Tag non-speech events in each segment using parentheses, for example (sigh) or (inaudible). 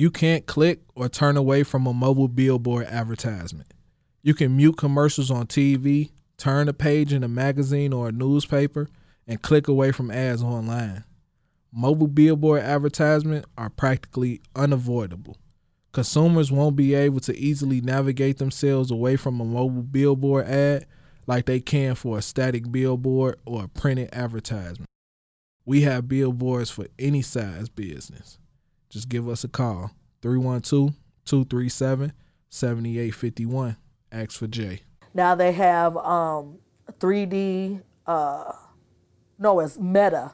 You can't click or turn away from a mobile billboard advertisement. You can mute commercials on TV, turn a page in a magazine or a newspaper, and click away from ads online. Mobile billboard advertisements are practically unavoidable. Consumers won't be able to easily navigate themselves away from a mobile billboard ad like they can for a static billboard or a printed advertisement. We have billboards for any size business. Just give us a call 312 237 7851. Ask for Jay. Now they have um, 3D, uh, no, it's Meta,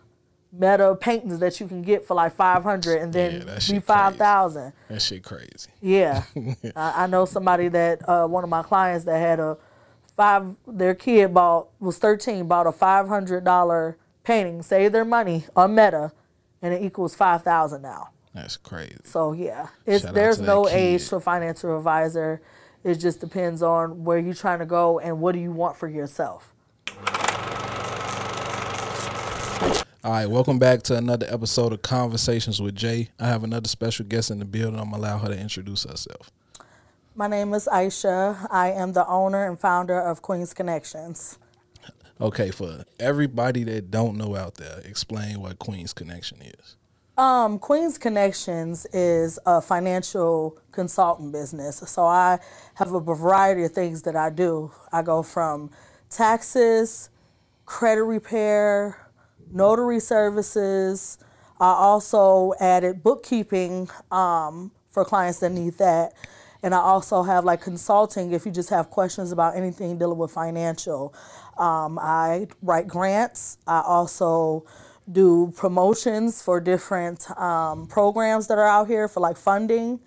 Meta paintings that you can get for like 500 and then Yeah, be 5,000. That shit crazy. Yeah, (laughs) I, I know somebody that uh, one of my clients that had a five. Their kid bought was thirteen, bought a five hundred dollar painting, saved their money on Meta, and it equals five thousand now. That's crazy. So yeah, it's Shout there's no kid. age for financial advisor. It just depends on where you're trying to go and what do you want for yourself. All right, welcome back to another episode of Conversations with Jay. I have another special guest in the building. I'm gonna allow her to introduce herself. My name is Ishia. I am the owner and founder of Queens Connections. Okay, for everybody that don't know out there, explain what Queen's Connection is. Um, Queens Connections is a financial consultant business. So I have a variety of things that I do. I go from taxes, credit repair, notary services. I also added bookkeeping um, for clients that need that. And I also have like consulting if you just have questions about anything dealing with financial. Um, I write grants. I also do promotions for different um, programs that are out here for like funding.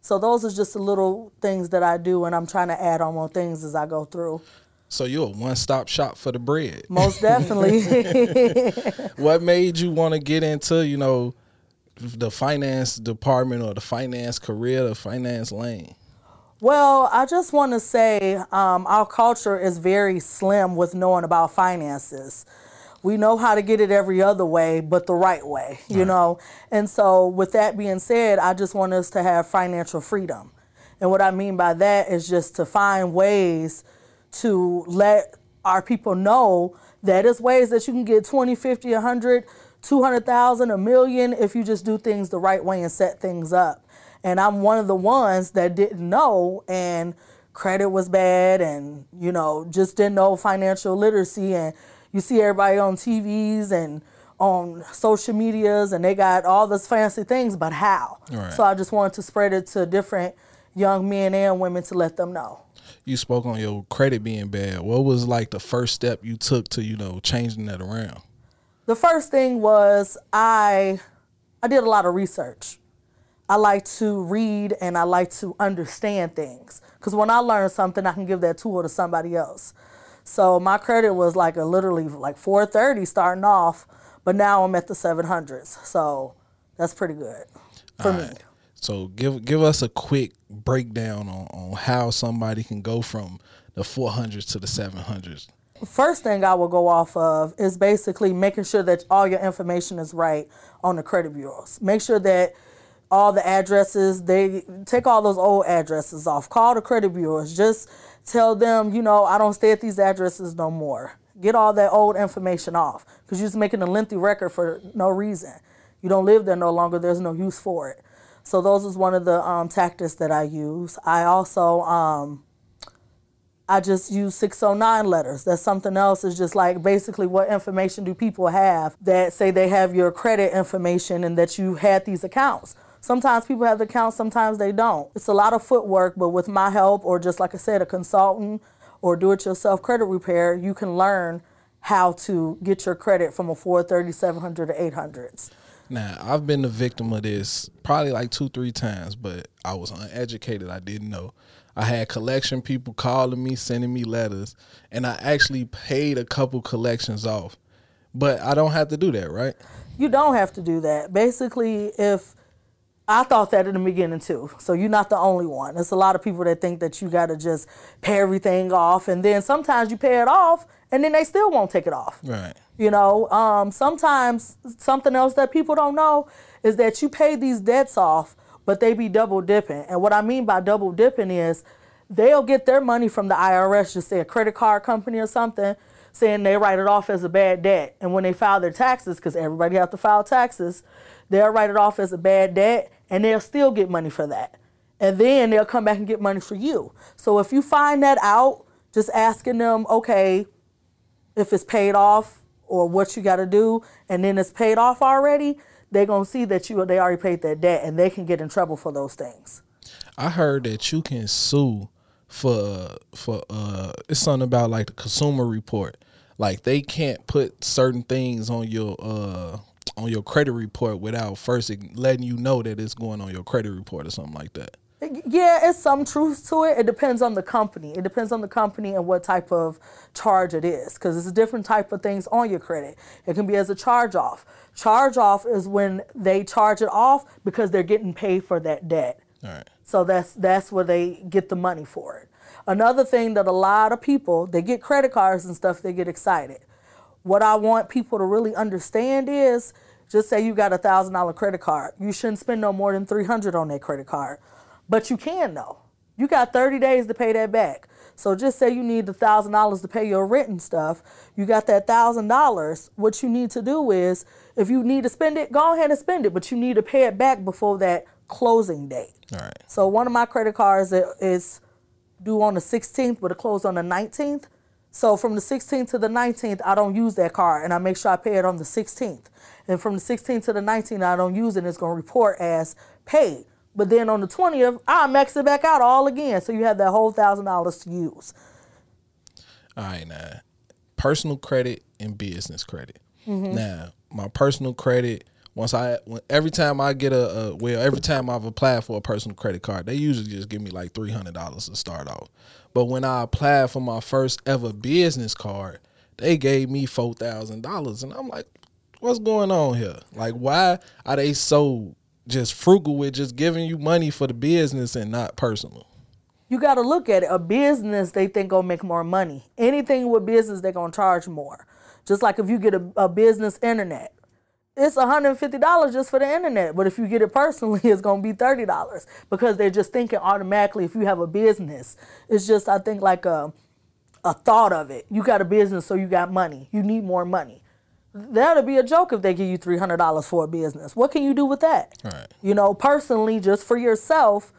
So those are just the little things that I do, and I'm trying to add on more things as I go through. So you're a one-stop shop for the bread. Most definitely. (laughs) What made you want to get into, you know, the finance department or the finance career, the finance lane? Well, I just want to say um, our culture is very slim with knowing about finances. We know how to get it every other way, but the right way, you know? And so, with that being said, I just want us to have financial freedom. And what I mean by that is just to find ways to let our people know that there's ways that you can get 20, 50, 100, 200,000, a million if you just do things the right way and set things up. And I'm one of the ones that didn't know and credit was bad and, you know, just didn't know financial literacy. And you see everybody on TVs and on social medias and they got all this fancy things, but how? Right. So I just wanted to spread it to different young men and women to let them know. You spoke on your credit being bad. What was like the first step you took to, you know, changing that around? The first thing was I I did a lot of research. I like to read and I like to understand things because when I learn something, I can give that tool to somebody else. So my credit was like a literally like 430 starting off, but now I'm at the 700s. So that's pretty good for me. Alright. So give give us a quick breakdown on, on how somebody can go from the 400s to the 700s. First thing I will go off of is basically making sure that all your information is right on the credit bureaus. Make sure that all the addresses, they take all those old addresses off. Call the credit bureaus. Just tell them, you know, I don't stay at these addresses no more. Get all that old information off because you're just making a lengthy record for no reason. You don't live there no longer. There's no use for it. So those is one of the um, tactics that I use. I also um, I just use 609 letters. That's something else. Is just like basically what information do people have that say they have your credit information and that you had these accounts. Sometimes people have the accounts, sometimes they don't. It's a lot of footwork, but with my help or just like I said, a consultant or do it yourself credit repair, you can learn how to get your credit from a 430, 700 to 800s. Now, I've been the victim of this probably like two, three times, but I was uneducated. I didn't know. I had collection people calling me, sending me letters, and I actually paid a couple collections off. But I don't have to do that, right? You don't have to do that. Basically, if I thought that in the beginning too. So you're not the only one. There's a lot of people that think that you got to just pay everything off, and then sometimes you pay it off, and then they still won't take it off. Right. You know, um, sometimes something else that people don't know is that you pay these debts off, but they be double dipping. And what I mean by double dipping is they'll get their money from the IRS, just say a credit card company or something, saying they write it off as a bad debt. And when they file their taxes, because everybody have to file taxes, they'll write it off as a bad debt and they'll still get money for that. And then they'll come back and get money for you. So if you find that out, just asking them, okay, if it's paid off or what you got to do, and then it's paid off already, they're gonna see that you they already paid that debt, and they can get in trouble for those things. I heard that you can sue for for uh it's something about like the consumer report. Like they can't put certain things on your uh on your credit report without first letting you know that it's going on your credit report or something like that. Yeah, it's some truth to it. It depends on the company. It depends on the company and what type of charge it is, because it's a different type of things on your credit. It can be as a charge off. Charge off is when they charge it off because they're getting paid for that debt. All right. So that's that's where they get the money for it. Another thing that a lot of people they get credit cards and stuff, they get excited. What I want people to really understand is just say you got a thousand dollar credit card. You shouldn't spend no more than three hundred on that credit card. But you can though. You got 30 days to pay that back. So just say you need a thousand dollars to pay your rent and stuff. You got that thousand dollars. What you need to do is, if you need to spend it, go ahead and spend it. But you need to pay it back before that closing date. All right. So one of my credit cards is due on the 16th, but it closed on the 19th. So from the 16th to the 19th, I don't use that card, and I make sure I pay it on the 16th. And from the 16th to the 19th, I don't use it. It's going to report as paid. But then on the 20th, I max it back out all again. So you have that whole thousand dollars to use. All right, now personal credit and business credit. Mm-hmm. Now, my personal credit, once I, every time I get a, a, well, every time I've applied for a personal credit card, they usually just give me like three hundred dollars to start off. But when I applied for my first ever business card, they gave me four thousand dollars, and I'm like, what's going on here? Like, why are they so just frugal with just giving you money for the business and not personal. You got to look at it. A business they think gonna make more money. Anything with business they're gonna charge more. Just like if you get a, a business internet, it's $150 just for the internet. But if you get it personally, (laughs) it's gonna be $30 because they're just thinking automatically. If you have a business, it's just I think like a a thought of it. You got a business, so you got money. You need more money that'll be a joke if they give you three hundred dollars for a business. What can you do with that? Right. You know, personally, just for yourself,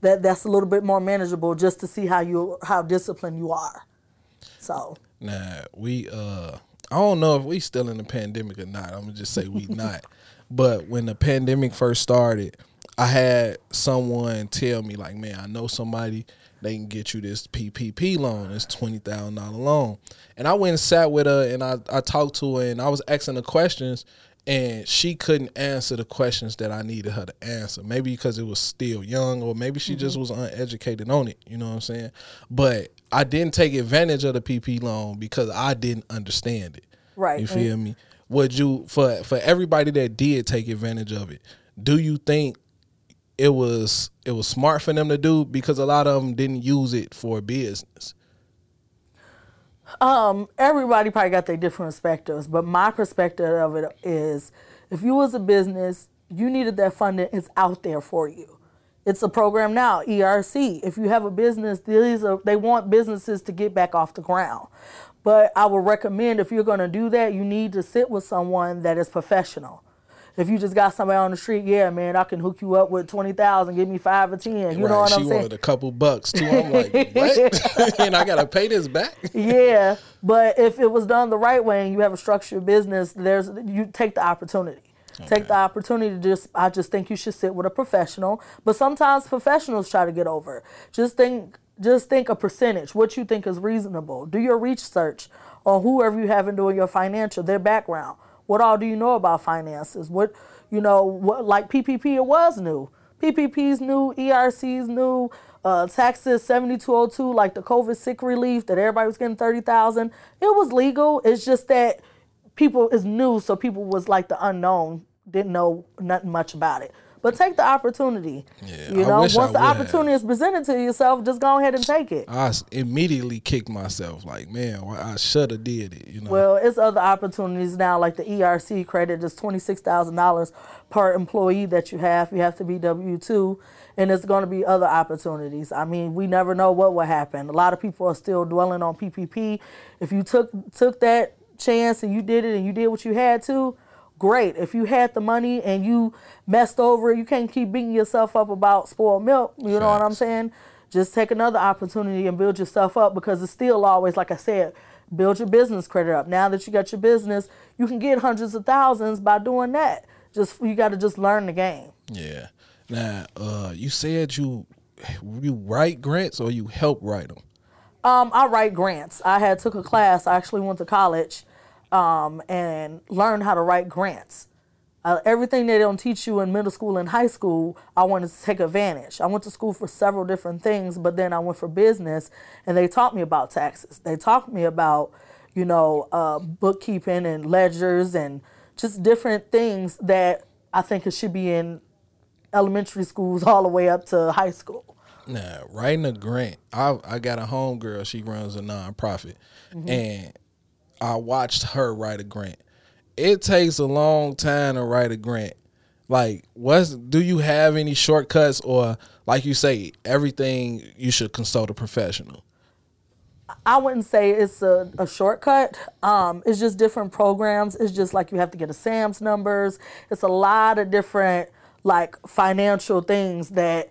that that's a little bit more manageable, just to see how you how disciplined you are. So. Nah, we uh, I don't know if we still in the pandemic or not. I'm gonna just say we (laughs) not. But when the pandemic first started, I had someone tell me like, man, I know somebody they can get you this PPP loan. It's twenty thousand dollar loan. And I went and sat with her and I, I talked to her and I was asking her questions and she couldn't answer the questions that I needed her to answer. Maybe because it was still young or maybe she mm-hmm. just was uneducated on it. You know what I'm saying? But I didn't take advantage of the PP loan because I didn't understand it. Right. You feel me? Would you for for everybody that did take advantage of it, do you think it was it was smart for them to do because a lot of them didn't use it for business. Um, everybody probably got their different perspectives, but my perspective of it is, if you was a business, you needed that funding. It's out there for you. It's a program now, ERC. If you have a business, these are they want businesses to get back off the ground. But I would recommend if you're going to do that, you need to sit with someone that is professional if you just got somebody on the street, yeah, man, I can hook you up with twenty thousand, give me five or ten. You right. know what she I'm saying? She wanted a couple bucks too. I'm like, what? (laughs) (laughs) and I gotta pay this back? yeah, but if it was done the right way and you have a structured business, there's you take the opportunity. Okay. Take the opportunity to just. I just think you should sit with a professional. But sometimes professionals try to get over. Just think. Just think a percentage. What you think is reasonable. Do your research on whoever you have in doing your financial, their background what all do you know about finances? What, you know, what like PPP it was new. PPP's new, ERC's new, uh, taxes 7202, like the COVID sick relief that everybody was getting 30,000. It was legal. It's just that people is new, so people was like the unknown, didn't know nothing much about it. But take the opportunity. Yeah, you I know, wish I once the would have. opportunity is presented to yourself, just go ahead and take it. I immediately kicked myself like, man, why- I should have did it. You know. Well, it's other opportunities now, like the ERC credit is twenty six thousand dollars per employee that you have. You have to be W two, and it's going to be other opportunities. I mean, we never know what will happen. A lot of people are still dwelling on PPP. If you took took that chance and you did it and you did what you had to, great. If you had the money and you messed over, you can't keep beating yourself up about spoiled milk. You know what I'm saying? Just take another opportunity and build yourself up because it's still always, like I said, build your business credit up. Now that you got your business, you can get hundreds of thousands by doing that. Just you got to just learn the game. yeah. Now, uh, you said you you write grants or you help write them. Um, I write grants. I had took a class. I actually went to college um, and learn how to write grants. Uh, everything they don't teach you in middle school and high school, I wanted to take advantage. I went to school for several different things, but then I went for business, and they taught me about taxes. They taught me about, you know, uh, bookkeeping and ledgers and just different things that I think it should be in elementary schools all the way up to high school. Now, writing a grant, I I got a homegirl. She runs a nonprofit, and I watched her write a grant. It takes a long time to write a grant. Like, what's do you have any shortcuts or like you say, everything you should consult a professional? I wouldn't say it's a, a shortcut. Um, it's just different programs. It's just like you have to get a SAMS numbers. It's a lot of different like financial things that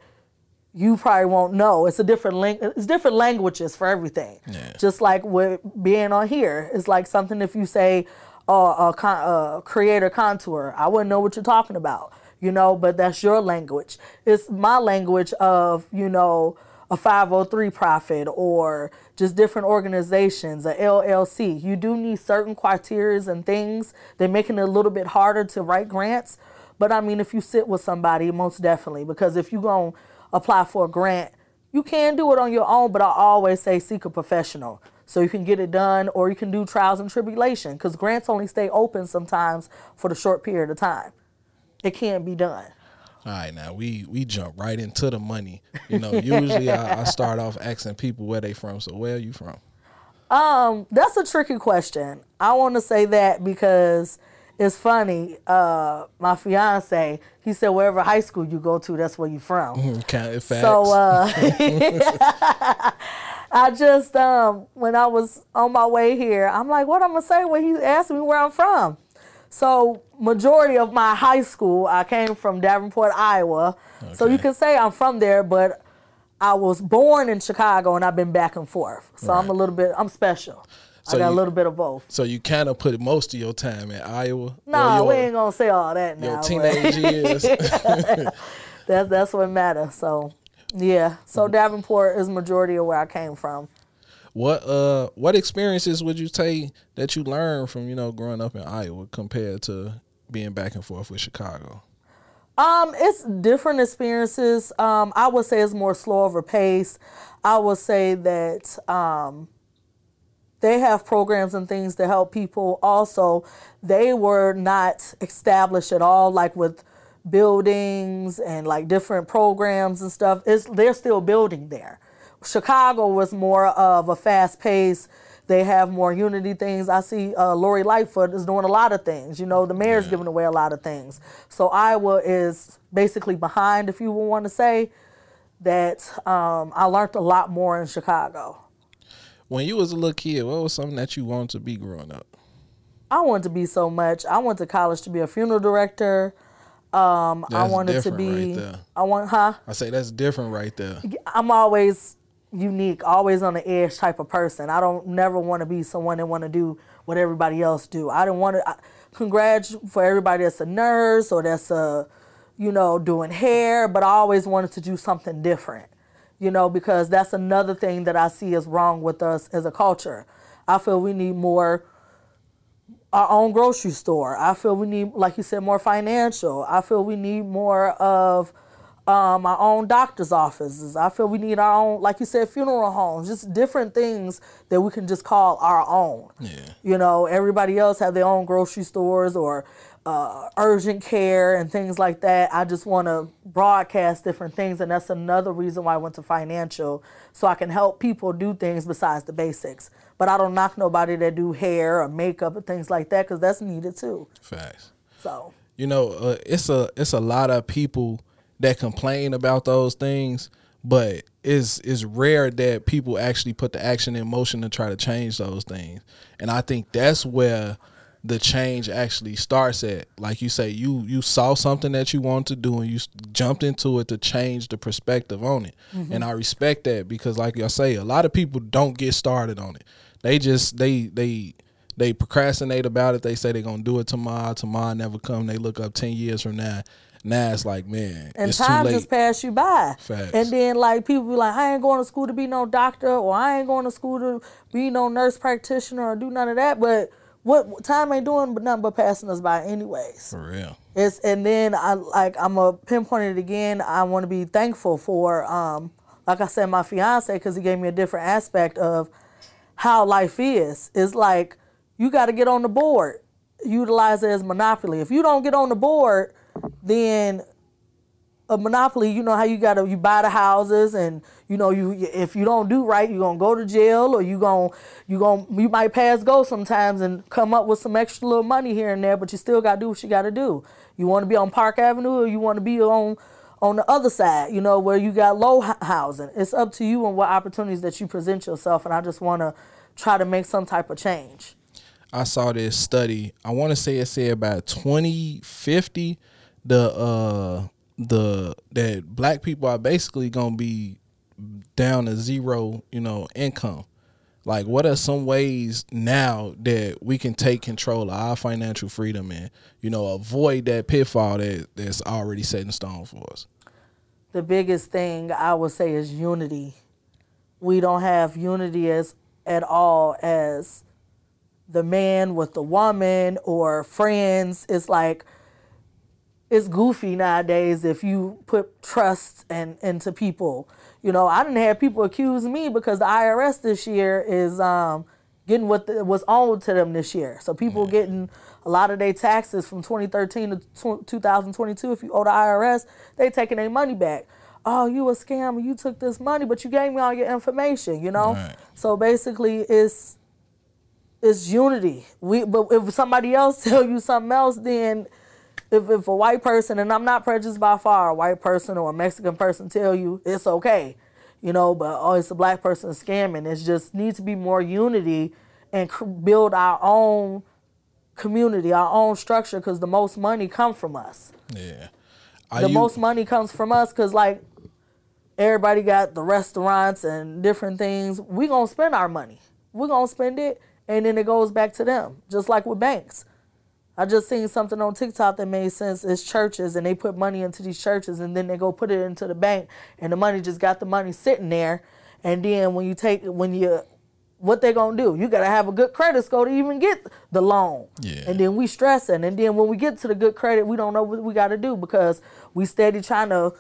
you probably won't know. It's a different lang- it's different languages for everything. Yeah. Just like with being on here, it's like something if you say uh, a, con- a creator contour, I wouldn't know what you're talking about, you know. But that's your language. It's my language of you know a 503 profit or just different organizations, a LLC. You do need certain criteria and things. They're making it a little bit harder to write grants. But I mean, if you sit with somebody, most definitely, because if you're going to apply for a grant, you can do it on your own, but I always say seek a professional so you can get it done or you can do trials and tribulation because grants only stay open sometimes for the short period of time. It can't be done. All right, now we we jump right into the money. You know, usually I, I start off asking people where they from. So where are you from? Um, That's a tricky question. I want to say that because it's funny. Uh, my fiance, he said, wherever high school you go to, that's where you from. Kind of facts. So uh, (laughs) I just um, when I was on my way here, I'm like, what I'm gonna say when he asked me where I'm from. So majority of my high school, I came from Davenport, Iowa. So you can say I'm from there, but I was born in Chicago and I've been back and forth. So I'm a little bit, I'm special. So I got you- a little bit of both. so you kind of put most of your time in Iowa. No, or we ain't gonna say all that now. your teenage (laughs) years. (laughs) That's that's what matters. So yeah. Mm-hmm. So Davenport is majority of where I came from. What uh what experiences would you say that you learned from, you know, growing up in Iowa compared to being back and forth with Chicago? Um, it's different experiences. Um, I would say it's more slow a pace. I would say that um, they have programs and things to help people. Also, they were not established at all, like with buildings and like different programs and stuff. It's they're still building there. Chicago was more of a fast pace. They have more unity things. I see uh, Lori Lightfoot is doing a lot of things. You know, the mayor's giving away a lot of things. So Iowa is basically behind, if you want to say, that um, I learned a lot more in Chicago. When you was a little kid, what was something that you wanted to be growing up? I wanted to be so much. I went to college to be a funeral director. Um, I wanted to be. right there. I want, huh? I say that's different right there. I'm always unique, always on the edge type of person. I don't never want to be someone that want to do what everybody else do. I don't want to. I, congrats for everybody that's a nurse or that's a, you know, doing hair. But I always wanted to do something different, you know, because that's another thing that I see is wrong with us as a culture. I feel we need more our own grocery store. I feel we need, like you said, more financial. I feel we need more of um, our own doctor's offices. I feel we need our own, like you said, funeral homes. Just different things that we can just call our own. Yeah. You know, everybody else have their own grocery stores or uh, urgent care and things like that. I just want to broadcast different things, and that's another reason why I went to financial, so I can help people do things besides the basics. But I don't knock nobody that do hair or makeup and things like that because that's needed too. Facts. So You know, uh, it's a it's a lot of people that complain about those things, but it's it's rare that people actually put the action in motion to try to change those things. And I think that's where the change actually starts at. Like you say, you you saw something that you wanted to do and you jumped into it to change the perspective on it. Mm-hmm. And I respect that because, like I say, a lot of people don't get started on it. They just they they they procrastinate about it. They say they're gonna do it tomorrow. Tomorrow never come. They look up ten years from now. Now it's like, man, and it's time too late. just pass you by. Facts. And then like people be like, I ain't going to school to be no doctor, or I ain't going to school to be no nurse practitioner, or do none of that. But what time ain't doing but nothing but passing us by anyways. For real. It's and then I like I'm a pinpoint it again. I want to be thankful for um like I said my fiance because he gave me a different aspect of how life is. It's like you got to get on the board, utilize it as monopoly. If you don't get on the board, then a monopoly, you know how you gotta you buy the houses and you know you if you don't do right, you're gonna go to jail or you gonna you gonna you might pass go sometimes and come up with some extra little money here and there, but you still gotta do what you gotta do. You wanna be on Park Avenue or you wanna be on on the other side, you know, where you got low housing. It's up to you and what opportunities that you present yourself and I just wanna try to make some type of change. I saw this study. I want to say it said by 2050, the uh the that black people are basically gonna be down to zero, you know, income. Like, what are some ways now that we can take control of our financial freedom and you know avoid that pitfall that that's already set in stone for us? the biggest thing I would say is unity. We don't have unity as at all as the man with the woman or friends. It's like it's goofy nowadays if you put trust and into people. You know, I didn't have people accuse me because the IRS this year is um, getting what the, was owed to them this year. So people getting a lot of their taxes from 2013 to tw 2022. If you owe the IRS, they taking their money back. Oh, you a scammer! You took this money, but you gave me all your information. You know. Right. So basically, it's it's unity. We but if somebody else (laughs) tell you something else, then if, if a white person and I'm not prejudiced by far, a white person or a Mexican person tell you it's okay, you know, but oh, it's a black person scamming. It just needs to be more unity and cr- build our own community, our own structure, because the most money comes from us. Yeah. Are the you- most money comes from us, because like everybody got the restaurants and different things. We gonna spend our money. We're gonna spend it, and then it goes back to them, just like with banks. I just seen something on TikTok that made sense. It's churches, and they put money into these churches, and then they go put it into the bank, and the money just got the money sitting there. And then when you take when you what they gonna do? You gotta have a good credit score to even get the loan. Yeah. And then we stressing, and then when we get to the good credit, we don't know what we gotta do because we steady trying to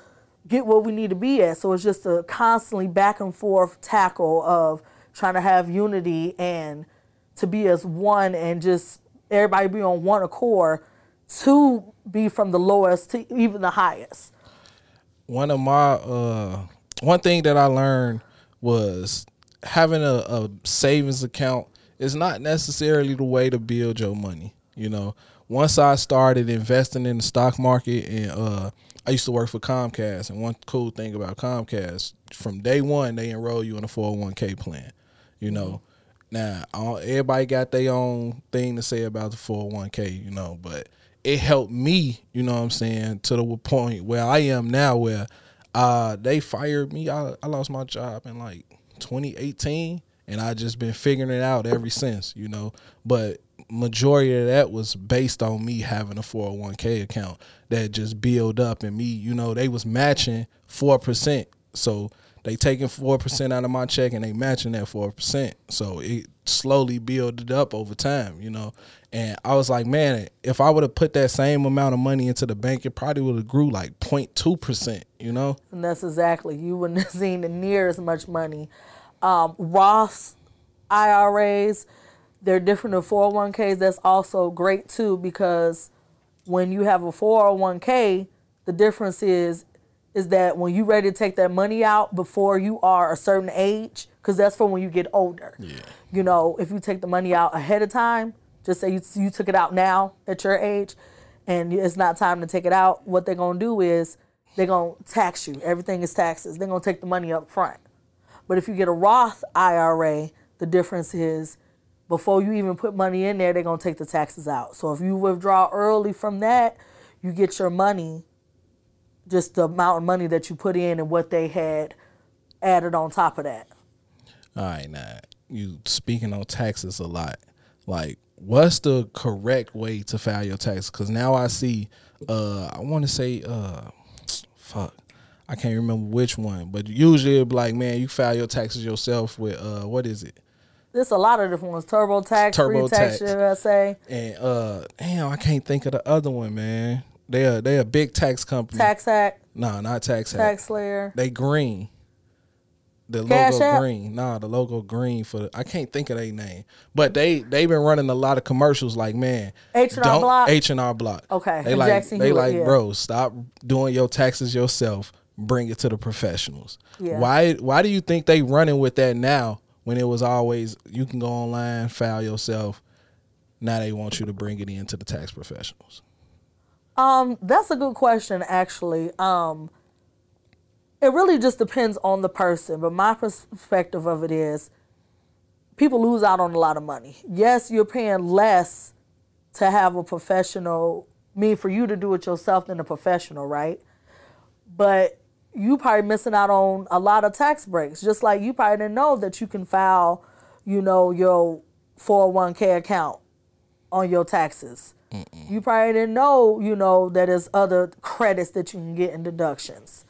get where we need to be at. So it's just a constantly back and forth tackle of trying to have unity and to be as one and just everybody be on one accord to be from the lowest to even the highest. one of my uh one thing that I learned was having a, a savings account is not necessarily the way to build your money. You know, once I started investing in the stock market and uh I used to work for Comcast and one cool thing about Comcast, from day one they enroll you in a 401k plan. You know. Now, everybody got their own thing to say about the 401k, you know, but it helped me, you know what I'm saying, to the point where I am now where uh they fired me. I, I lost my job in like 2018 and I just been figuring it out ever since, you know. But majority of that was based on me having a 401k account that just build up and me, you know, they was matching 4%. So they taking 4% out of my check and they matching that 4%. So it slowly builded up over time, you know. And I was like, man, if I would have put that same amount of money into the bank, it probably would have grew like 0.2%, you know? And that's exactly you wouldn't (laughs) have seen the near as much money. Um, Roth IRAs, they're different than 401ks. That's also great too because When you have a 401k, the difference is is that when you ready to take that money out before you are a certain age, because that's for when you get older. Yeah. You know, if you take the money out ahead of time, just say you, you took it out now at your age, and it's not time to take it out. What they're gonna do is they're gonna tax you. Everything is taxes. They're gonna take the money up front. But if you get a Roth IRA, the difference is before you even put money in there, they're gonna take the taxes out. So if you withdraw early from that, you get your money, just the amount of money that you put in and what they had added on top of that. All right, now you speaking on taxes a lot. Like, what's the correct way to file your taxes? Because now I see, uh, I want to say, uh, fuck, I can't remember which one, but usually it'd be like, man, you file your taxes yourself with, uh, what is it? There's a lot of different ones. TurboTax, free tax TurboTax. USA, And uh, damn, I can't think of the other one, man. They are they a big tax company. TaxAct, Nah, not TaxAct. Tax Slayer. They green. The Cash logo App? green. Nah, the logo green for the, I can't think of their name. But they they been running a lot of commercials like man. H&R Block? H&R Block. Okay, They and like Jackson they Hewitt, like yeah. bro, stop doing your taxes yourself. Bring it to the professionals. Yeah. Why why do you think they running with that now when it was always you can go online, file yourself. Now they want you to bring it into the tax professionals. Um, that's a good question, actually. Um, it really just depends on the person, but my perspective of it is people lose out on a lot of money. Yes, you're paying less to have a professional, mean for you to do it yourself than a professional, right? But you probably missing out on a lot of tax breaks. Just like you probably didn't know that you can file, you know, your 401k account on your taxes. You probably didn't know, you know, that there's other credits that you can get in deductions.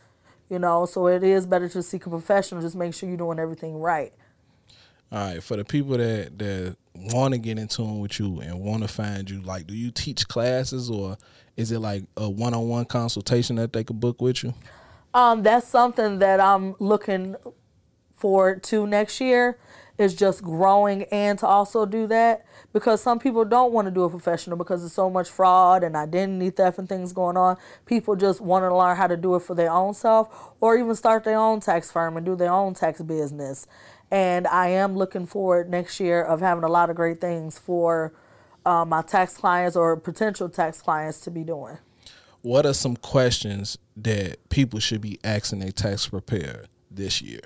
You know, so it is better to seek a professional. Just make sure you're doing everything right. All right, for the people that that want to get in tune with you and want to find you, like, do you teach classes or is it like a one-on-one consultation that they could book with you? Um, that's something that I'm looking forward to next year is just growing and to also do that because some people don't want to do a professional because there's so much fraud and identity theft and things going on. People just want to learn how to do it for their own self or even start their own tax firm and do their own tax business. And I am looking forward next year of having a lot of great things for uh, my tax clients or potential tax clients to be doing. What are some questions that people should be asking a tax preparer this year?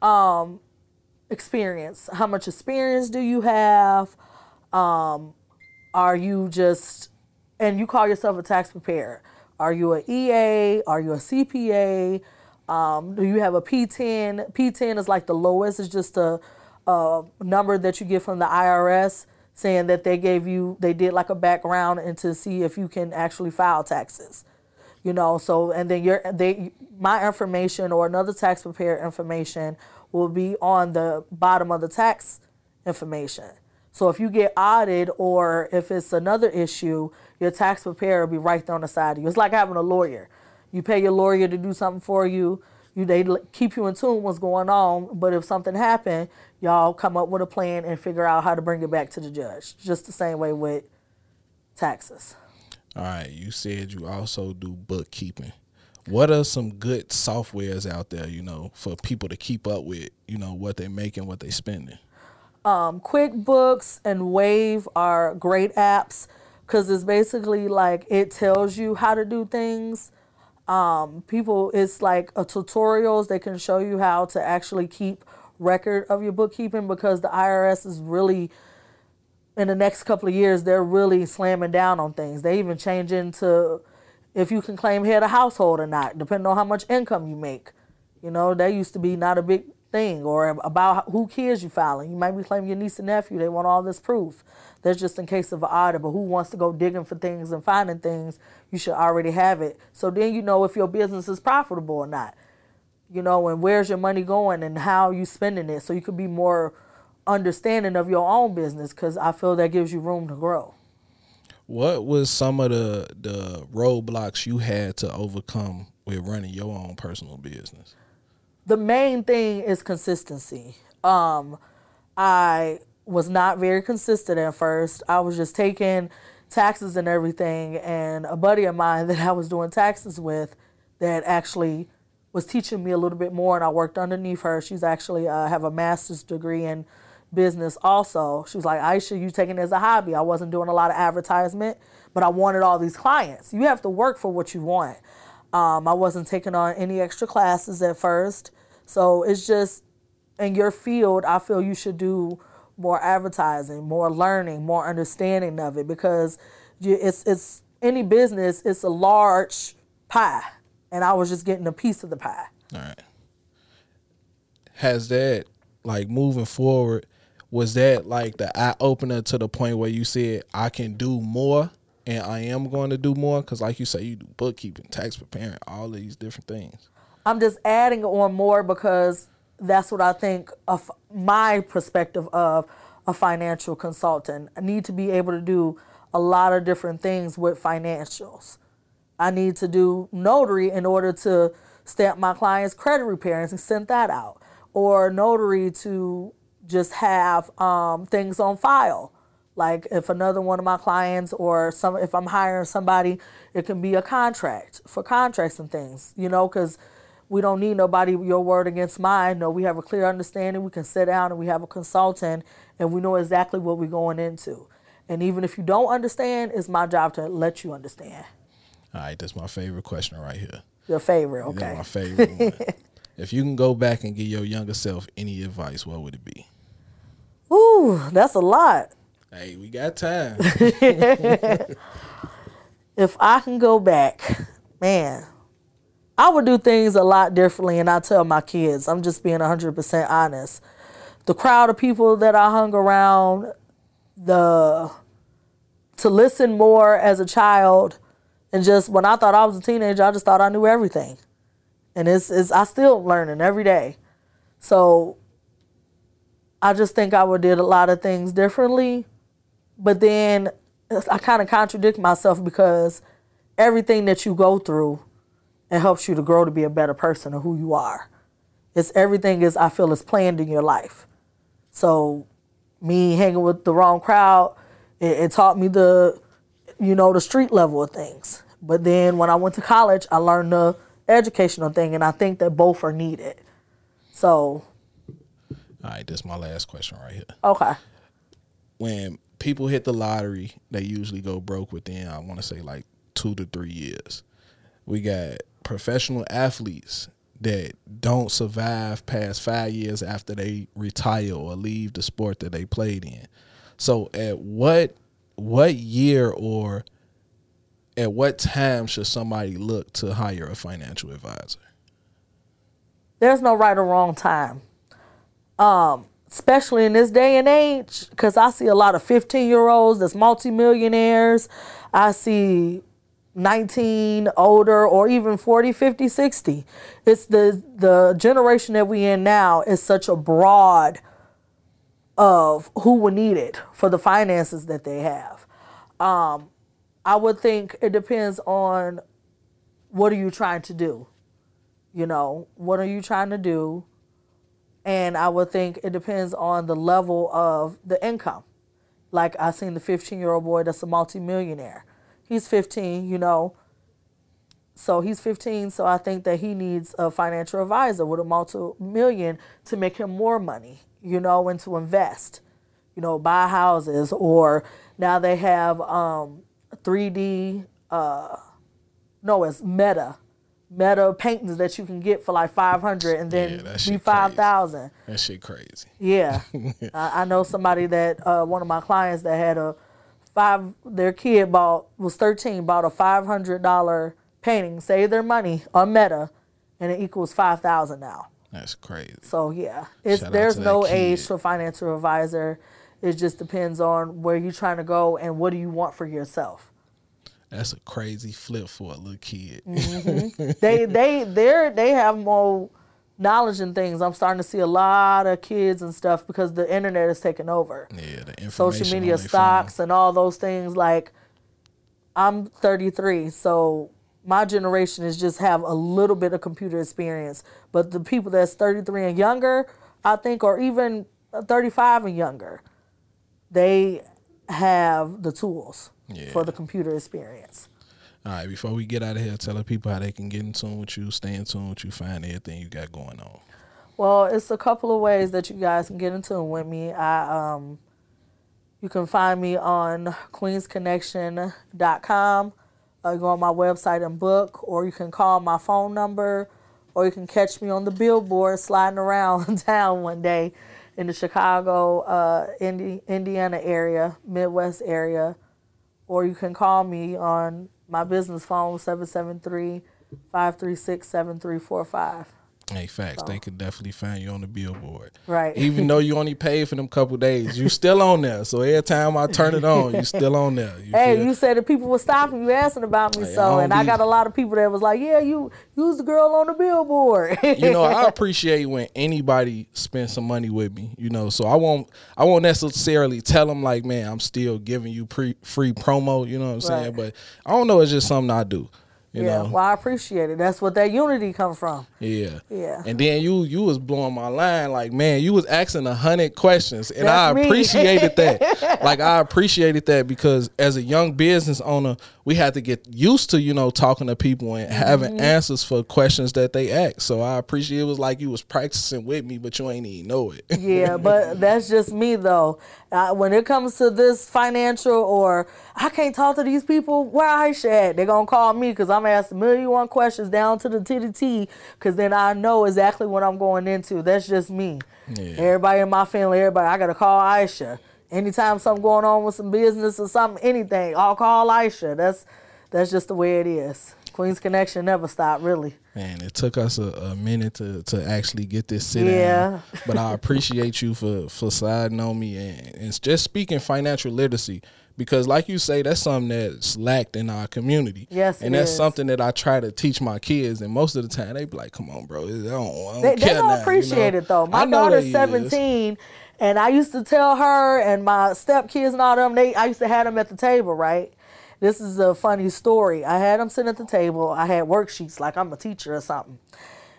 Um, experience. How much experience do you have? Um, are you just, and you call yourself a tax preparer? Are you an EA? Are you a CPA? Um, do you have a PTIN? PTIN is like the lowest. It's just a, a number that you get from the IRS saying that they gave you, they did like a background and to see if you can actually file taxes you know so and then your they my information or another tax preparer information will be on the bottom of the tax information so if you get audited or if it's another issue your tax preparer will be right there on the side of you. It's like having a lawyer. You pay your lawyer to do something for you. You they keep you in tune what's going on but if something happened y'all come up with a plan and figure out how to bring it back to the judge. Just the same way with taxes. All right, you said you also do bookkeeping. What are some good softwares out there, you know, for people to keep up with, you know, what they making, what they spending? Um, QuickBooks and Wave are great apps because it's basically like it tells you how to do things. Um, people, it's like a tutorials. They can show you how to actually keep record of your bookkeeping because the IRS is really in the next couple of years they're really slamming down on things. They even change into if you can claim head of household or not, depending on how much income you make. You know, that used to be not a big thing, or about who kids you filing. You might be claiming your niece and nephew. They want all this proof. That's just in case of an audit. But who wants to go digging for things and finding things? You should already have it. So then you know if your business is profitable or not. You know, and where's your money going and how you spending it. So you could be more understanding of your own business because I feel that gives you room to grow. What was some of the the roadblocks you had to overcome with running your own personal business? The main thing is consistency. Um, I was not very consistent at first. I was just taking taxes and everything. And a buddy of mine (laughs) that I was doing taxes with that actually was teaching me a little bit more, and I worked underneath her. She's actually uh, have a master's degree in business also. She was like, Ishia, you taking it as a hobby. I wasn't doing a lot of advertisement, but I wanted all these clients. You have to work for what you want. Um, I wasn't taking on any extra classes at first. So it's just in your field, I feel you should do more advertising, more learning, more understanding of it because it's it's any business. It's a large pie, and I was just getting a piece of the pie. All right. Has that like moving forward? Was that like the eye opener to the point where you said I can do more and I am going to do more? Because like you say, you do bookkeeping, tax preparing, all these different things. I'm just adding on more because that's what I think of my perspective of a financial consultant. I need to be able to do a lot of different things with financials. I need to do notary in order to stamp my client's credit repair and send that out, or notary to just have um, things on file. Like if another one of my clients or some, if I'm hiring somebody, it can be a contract for contracts and things, you know, because we don't need nobody your word against mine. No, we have a clear understanding. We can sit down and we have a consultant and we know exactly what we're going into. And even if you don't understand, it's my job to let you understand. All right, that's my favorite question right here. Your favorite, okay. That's my favorite one. (laughs) If you can go back and give your younger self any advice, what would it be? Ooh, that's a lot. Hey, we got time. (laughs) if I can go back, man, I would do things a lot differently. And I tell my kids, I'm just being 100% honest. The crowd of people that I hung around, the to listen more as a child, and just when I thought I was a teenager, I just thought I knew everything. And it's, it's I still learning every day. So I just think I would did a lot of things differently. But then I kind of contradict myself because everything that you go through it helps you to grow to be a better person of who you are. It's everything is I feel is planned in your life. So me hanging with the wrong crowd, it, it taught me the you know the street level of things. But then when I went to college, I learned the educational thing, and I think that both are needed. So. All right, this is my last question right here. Okay. When people hit the lottery, they usually go broke within I want to say like two to three years. We got professional athletes that don't survive past five years after they retire or leave the sport that they played in. So at what what year or at what time should somebody look to hire a financial advisor? There's no right or wrong time. Um, especially in this day and age, because I see a lot of 15 year olds that's multimillionaires. I see 19 older or even 40 50 60 it's the the generation that we in now is such a broad of who will need it for the finances that they have. Um, i would think it depends on what are you trying to do? You know what are you trying to do? And i would think it depends on the level of the income. Like i seen the 15 year old boy that's a multimillionaire He's 15, you know. So he's 15, so I think that he needs a financial advisor with a multi-million to make him more money, you know, and to invest, you know, buy houses or now they have um, 3D, uh, no, it's Meta, Meta paintings that you can get for like 500 and then yeah, be 5,000. That shit crazy. Yeah. (laughs) I, I, know somebody that, uh, one of my clients that had a five their kid bought was 13 bought a $500 painting saved their money on meta and it equals 5000 now. That's crazy. So yeah it's there's no age for financial advisor. It just depends on where you're trying to go and what do you want for yourself. That's a crazy flip for a little kid. Mm-hmm. (laughs) they they they they have more knowledge and things. I'm starting to see a lot of kids and stuff because the internet is taking over. Yeah, the information social media stocks and all those things. Like, I'm 33, so my generation is just have a little bit of computer experience. But the people that's 33 and younger, I think, or even 35 and younger, they have the tools. Yeah. for the computer experience. All right, before we get out of here, tell the people how they can get in tune with you, stay in tune with you, find everything you got going on. Well, it's a couple of ways that you guys can get in tune with me. I um, you can find me on queensconnection.com. Uh, go on my website and book, or you can call my phone number, or you can catch me on the billboard sliding around (laughs) town one day in the Chicago, uh, Indi- Indiana area, Midwest area, or you can call me on my business phone 773 536 7345. Hey, facts. They could definitely find you on the billboard. Right. Even though you only paid for them couple days, you still on there. So every time I turn it on, you still on there. You Hey, feel? you said that people were stopping you asking about me, so don't and I got a lot of people that was like, "Yeah, you you was the girl on the billboard." you know, I (laughs) appreciate when anybody spends some money with me. You know, so I won't, I won't necessarily tell them like, man, I'm still giving you pre free promo. You know what I'm saying? Right. But I don't know. It's just something I do. You yeah, know, well, I appreciate it. That's what that unity come from. yeah, Yeah. And then you, you was blowing my line. Like, man, you was asking a hundred questions, and I That's me. appreciated that. (laughs) like, I appreciated that because as a young business owner, we had to get used to, you know, talking to people and having Mm-hmm. answers for questions that they ask. So I appreciate it was like you was practicing with me, but you ain't even know it. Yeah, but (laughs) that's just me though. Uh, when it comes to this financial or I can't talk to these people, where Ishia at? They're gonna call me because I'm asked a million one questions down to the T to T because then I know exactly what I'm going into. That's just me. Yeah. Everybody in my family, everybody, I gotta call Ishia. Anytime something going on with some business or something, anything, I'll call Ishia. That's that's just the way it is. Queens Connection never stopped, really. Man, it took us a, a minute to, to actually get this sit Yeah. down. But I appreciate you for, for siding on me and, and just speaking financial literacy. Because like you say, that's something that's lacked in our community. Yes, And that's is. something that I try to teach my kids. And most of the time they be like, come on, bro. I don't, I don't They, they don't now," you appreciate know? it though. My daughter's they is. 17, and I used to tell her and my stepkids and all of them. They I used to have them at the table, right? This is a funny story. I had them sitting at the table. I had worksheets like I'm a teacher or something.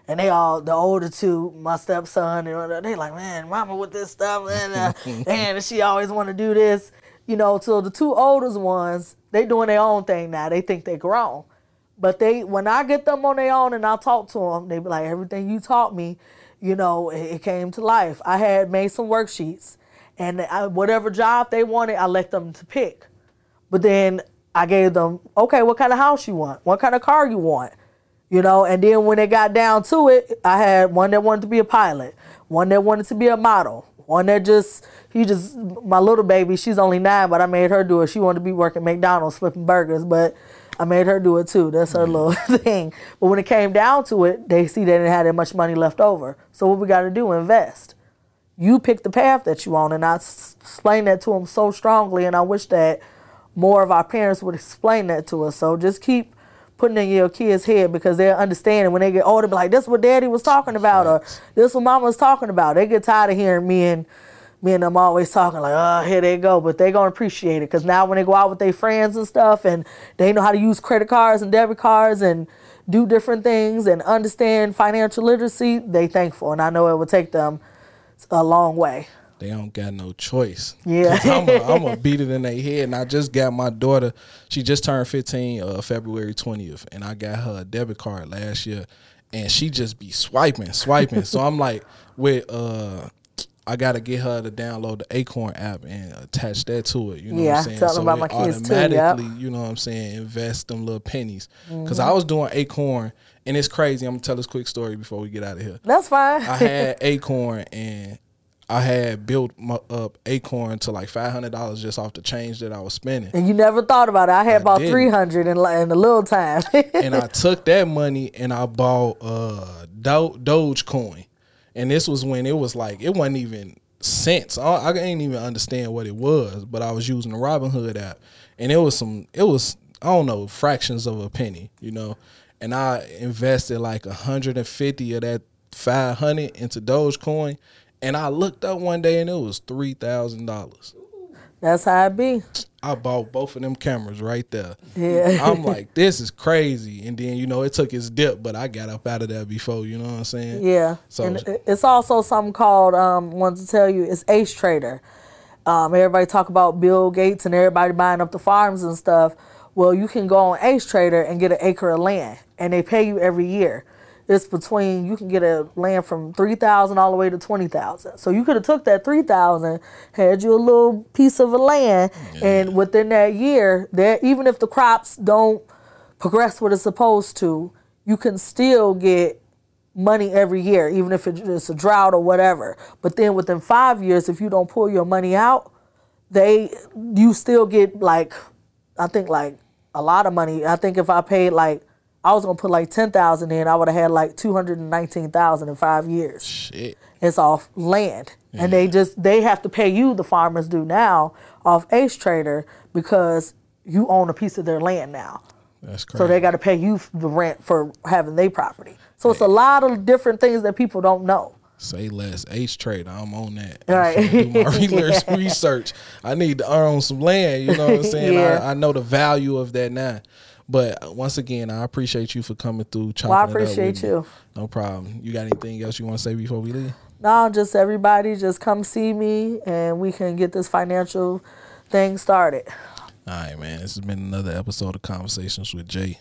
And they all, the older two, my stepson, and they like, man, mama with this stuff, (laughs) and uh, man, she always want to do this, you know. So the two oldest ones, they doing their own thing now. They think they grown, but they, when I get them on their own and I talk to them, they be like, everything you taught me, you know, it, it came to life. I had made some worksheets, and I, whatever job they wanted, I let them to pick. But then I gave them, okay, what kind of house you want? What kind of car you want? You know, and then when they got down to it, I had one that wanted to be a pilot, one that wanted to be a model, one that just, he just, my little baby, she's only nine, but I made her do it. She wanted to be working McDonald's flipping burgers, but I made her do it too. That's her mm-hmm. little (laughs) thing. But when it came down to it, they see they didn't have that much money left over. So what we got to do, invest you pick the path that you want. And I explained that to them so strongly. And I wish that more of our parents would explain that to us. So just keep putting in your kids' head because they're understanding when they get older, be like, this is what daddy was talking about, or this is what mama was talking about. They get tired of hearing me and me and them always talking like, oh, here they go. But they going to appreciate it because now when they go out with their friends and stuff and they know how to use credit cards and debit cards and do different things and understand financial literacy, they thankful. And I know it will take them a long way. They don't got no choice. (laughs) Yeah, I'm gonna beat it in their head. And I just got my daughter. She just turned 15, uh, February 20th, and I got her a debit card last year, and she just be swiping, swiping. so I'm like, with uh. I gotta get her to download the Acorn app and attach that to it. You know what I'm saying? tell so about it my kids too, yep. automatically, you know what I'm saying, invest them little pennies. Cause I was doing Acorn, and it's crazy. I'm gonna tell this quick story before we get out of here. That's fine. I had (laughs) Acorn and I had built my, up Acorn to like five hundred dollars just off the change that I was spending. and you never thought about it. I had about 300 in, in a little time. (laughs) and I took that money and I bought uh Do- Dogecoin, and this was when it was like it wasn't even cents. I, I didn't even understand what it was, but I was using the Robinhood app, and it was some. It was I don't know fractions of a penny, you know, and I invested like a hundred and fifty of that five hundred into Dogecoin, and I looked up one day and it was three thousand dollars. That's how it be. I bought both of them cameras right there. Yeah. I'm like, this is crazy. And then, you know, it took its dip, but I got up out of there before, you know what I'm saying? Yeah. So- and it's also something called, um, wanted to tell you, it's AcreTrader. Um, everybody talk about Bill Gates and everybody buying up the farms and stuff. Well, you can go on AcreTrader and get an acre of land, and they pay you every year. It's between you can get a land from three thousand all the way to twenty thousand. So you could have took that three thousand, had you a little piece of a land, and within that year, that even if the crops don't progress what it's supposed to, you can still get money every year, even if it's a drought or whatever. But then within five years, if you don't pull your money out, they you still get like I think like a lot of money. I think if I paid like I was gonna put like ten thousand in, I would have had like two hundred and nineteen thousand in five years. Shit. It's off land, and they just they have to pay you. The farmers do now off AcreTrader because you own a piece of their land now. That's crazy. So they got to pay you the rent for having their property. So it's a lot of different things that people don't know. Say less. AcreTrader, I'm on that. Right. I'm Do my (laughs) (laughs) research. research. I need to own some land. You know what I'm saying? (laughs) Yeah. I, I know the value of that now. But once again, I appreciate you for coming through. Well, I appreciate with me. you. No problem. You got anything else you want to say before we leave? No, just everybody just come see me and we can get this financial thing started. All right, man. This has been another episode of Conversations with Jay.